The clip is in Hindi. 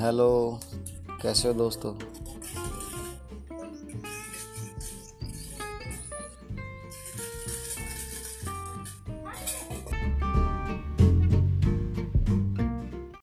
हेलो कैसे हो दोस्तों?